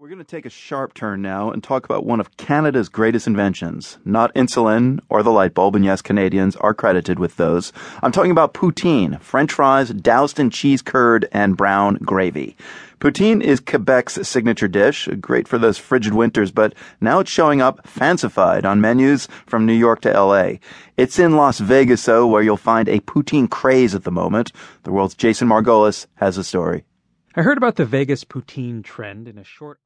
We're going to take a sharp turn now and talk about one of Canada's greatest inventions. Not insulin or the light bulb, and yes, Canadians are credited with those. I'm talking about poutine, French fries doused in cheese curd and brown gravy. Poutine is Quebec's signature dish, great for those frigid winters, but now it's showing up fancified on menus from New York to LA. It's in Las Vegas, though, where you'll find a poutine craze at the moment. The world's Jason Margolis has a story. I heard about the Vegas poutine trend in a short